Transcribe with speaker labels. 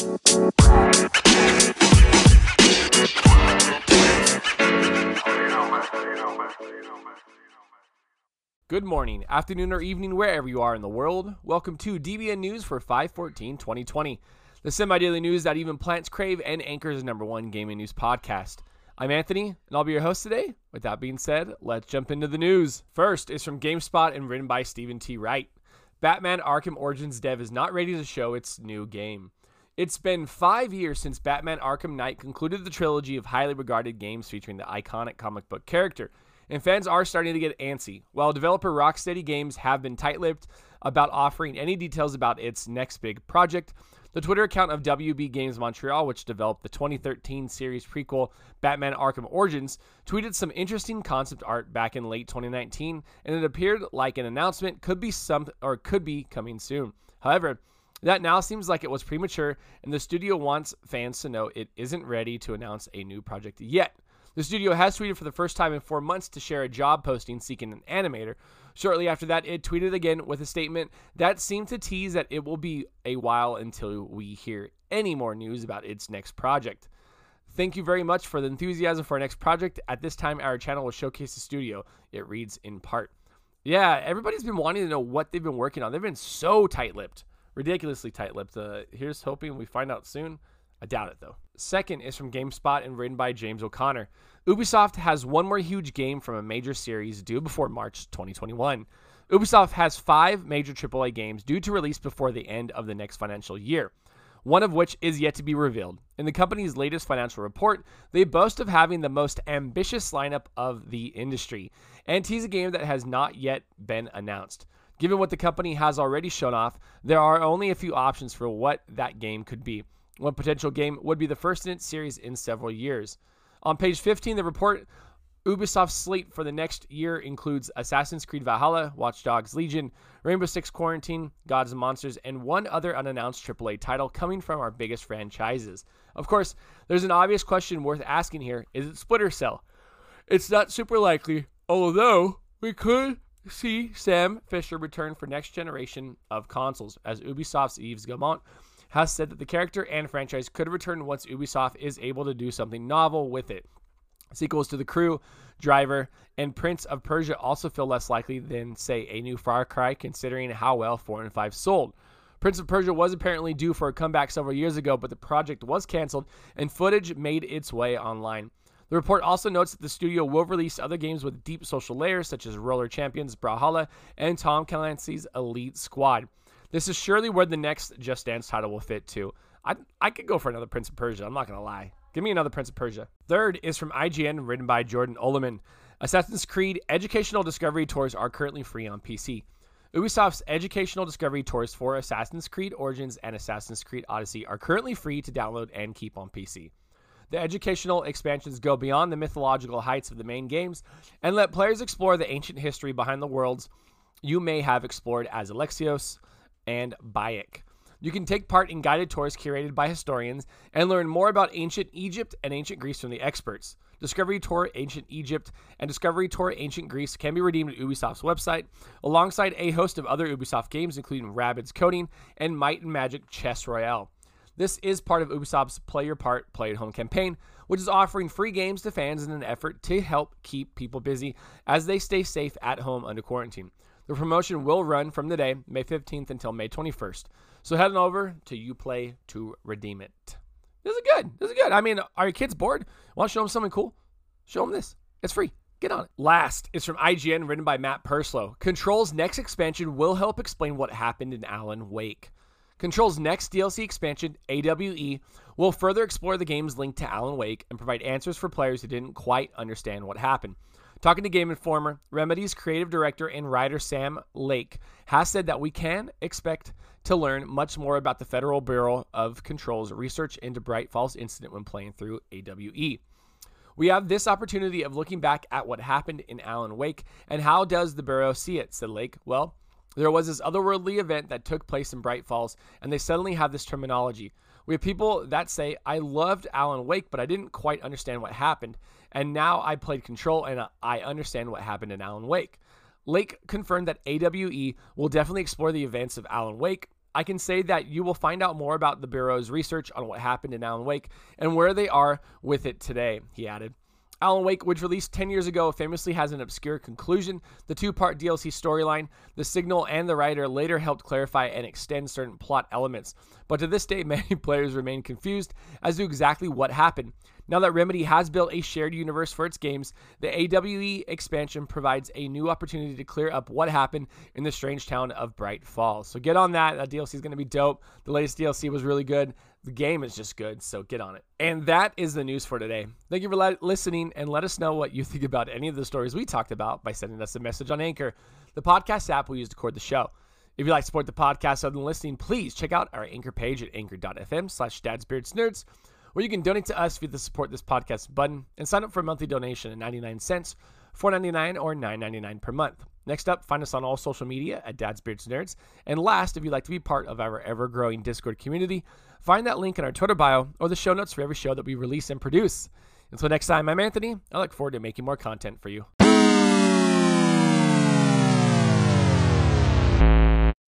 Speaker 1: Good morning, afternoon, or evening, wherever you are in the world. Welcome to DBN News for 514 2020, the semi daily news that even plants crave and anchors the number one gaming news podcast. I'm Anthony, and I'll be your host today. With that being said, let's jump into the news. First is from GameSpot and written by Steven T. Wright. Batman Arkham Origins dev is not ready to show its new game. It's been five years since Batman Arkham Knight concluded the trilogy of highly regarded games featuring the iconic comic book character and fans are starting to get antsy. While developer Rocksteady Games have been tight lipped about offering any details about its next big project, the Twitter account of WB Games Montreal, which developed the 2013 series prequel Batman Arkham Origins, tweeted some interesting concept art back in late 2019, and it appeared like an announcement could be some or could be coming soon. However, that now seems like it was premature, and the studio wants fans to know it isn't ready to announce a new project yet. The studio has tweeted for the first time in four months to share a job posting seeking an animator. Shortly after that, it tweeted again with a statement that seemed to tease that it will be a while until we hear any more news about its next project. Thank you very much for the enthusiasm for our next project. At this time, our channel will showcase the studio. It reads in part. Yeah, everybody's been wanting to know what they've been working on. They've been so tight lipped, ridiculously tight lipped. Uh, here's hoping we find out soon. I doubt it though. Second is from GameSpot and written by James O'Connor. Ubisoft has one more huge game from a major series due before March 2021. Ubisoft has five major AAA games due to release before the end of the next financial year, one of which is yet to be revealed. In the company's latest financial report, they boast of having the most ambitious lineup of the industry and tease a game that has not yet been announced. Given what the company has already shown off, there are only a few options for what that game could be. One potential game would be the first in its series in several years. On page 15, the report Ubisoft's slate for the next year includes Assassin's Creed Valhalla, Watch Dogs Legion, Rainbow Six Quarantine, Gods and Monsters, and one other unannounced AAA title coming from our biggest franchises. Of course, there's an obvious question worth asking here is it Splinter Cell? It's not super likely, although we could see Sam Fisher return for next generation of consoles, as Ubisoft's Yves Guillemot has said that the character and franchise could return once Ubisoft is able to do something novel with it. Sequels to The Crew, Driver, and Prince of Persia also feel less likely than, say, a new Far Cry, considering how well 4 and 5 sold. Prince of Persia was apparently due for a comeback several years ago, but the project was canceled and footage made its way online. The report also notes that the studio will release other games with deep social layers, such as Roller Champions, Brawlhalla, and Tom Clancy's Elite Squad. This is surely where the next Just Dance title will fit too. I I could go for another Prince of Persia. I'm not gonna lie. Give me another Prince of Persia. Third is from IGN, written by Jordan Oloman. Assassin's Creed educational discovery tours are currently free on PC. Ubisoft's educational discovery tours for Assassin's Creed Origins and Assassin's Creed Odyssey are currently free to download and keep on PC. The educational expansions go beyond the mythological heights of the main games and let players explore the ancient history behind the worlds you may have explored as Alexios, and Bayek. You can take part in guided tours curated by historians and learn more about ancient Egypt and ancient Greece from the experts. Discovery Tour Ancient Egypt and Discovery Tour Ancient Greece can be redeemed at Ubisoft's website, alongside a host of other Ubisoft games, including Rabbids Coding and Might and Magic Chess Royale. This is part of Ubisoft's Play Your Part, Play at Home campaign, which is offering free games to fans in an effort to help keep people busy as they stay safe at home under quarantine. The promotion will run from today, May 15th, until May 21st. So head on over to Uplay to redeem it. This is good. This is good. I mean, are your kids bored? Want to show them something cool? Show them this. It's free. Get on it. Last is from IGN, written by Matt Purslow. Control's next expansion will help explain what happened in Alan Wake. Control's next DLC expansion, AWE, will further explore the game's link to Alan Wake and provide answers for players who didn't quite understand what happened. Talking to Game Informer, Remedy's creative director and writer Sam Lake has said that we can expect to learn much more about the Federal Bureau of Control's research into Bright Falls incident when playing through AWE. We have this opportunity of looking back at what happened in Alan Wake and how does the Bureau see it, said Lake. Well, there was this otherworldly event that took place in Bright Falls, and they suddenly have this terminology. We have people that say, I loved Alan Wake, but I didn't quite understand what happened. And now I played Control and uh, I understand what happened in Alan Wake. Lake confirmed that AWE will definitely explore the events of Alan Wake, I can say that you will find out more about the Bureau's research on what happened in Alan Wake and where they are with it today, he added. Alan Wake, which released 10 years ago, famously has an obscure conclusion. The two part DLC storyline, The Signal, and The Writer later helped clarify and extend certain plot elements. But to this day, many players remain confused as to exactly what happened. Now that Remedy has built a shared universe for its games, the AWE expansion provides a new opportunity to clear up what happened in the strange town of Bright Falls. So get on that. That DLC is going to be dope. The latest DLC was really good. The game is just good, so get on it. And that is the news for today. Thank you for listening and let us know what you think about any of the stories we talked about by sending us a message on Anchor, the podcast app we use to record the show. If you'd like to support the podcast other than listening, please check out our Anchor page at anchor.fm slash dadsbeardsnerds, where you can donate to us via the support this podcast button and sign up for a monthly donation at 99 cents, 4.99 or 9.99 per month. Next up, find us on all social media at Dad's Beards Nerds. And last, if you'd like to be part of our ever growing Discord community, find that link in our Twitter bio or the show notes for every show that we release and produce. Until next time, I'm Anthony. I look forward to making more content for you.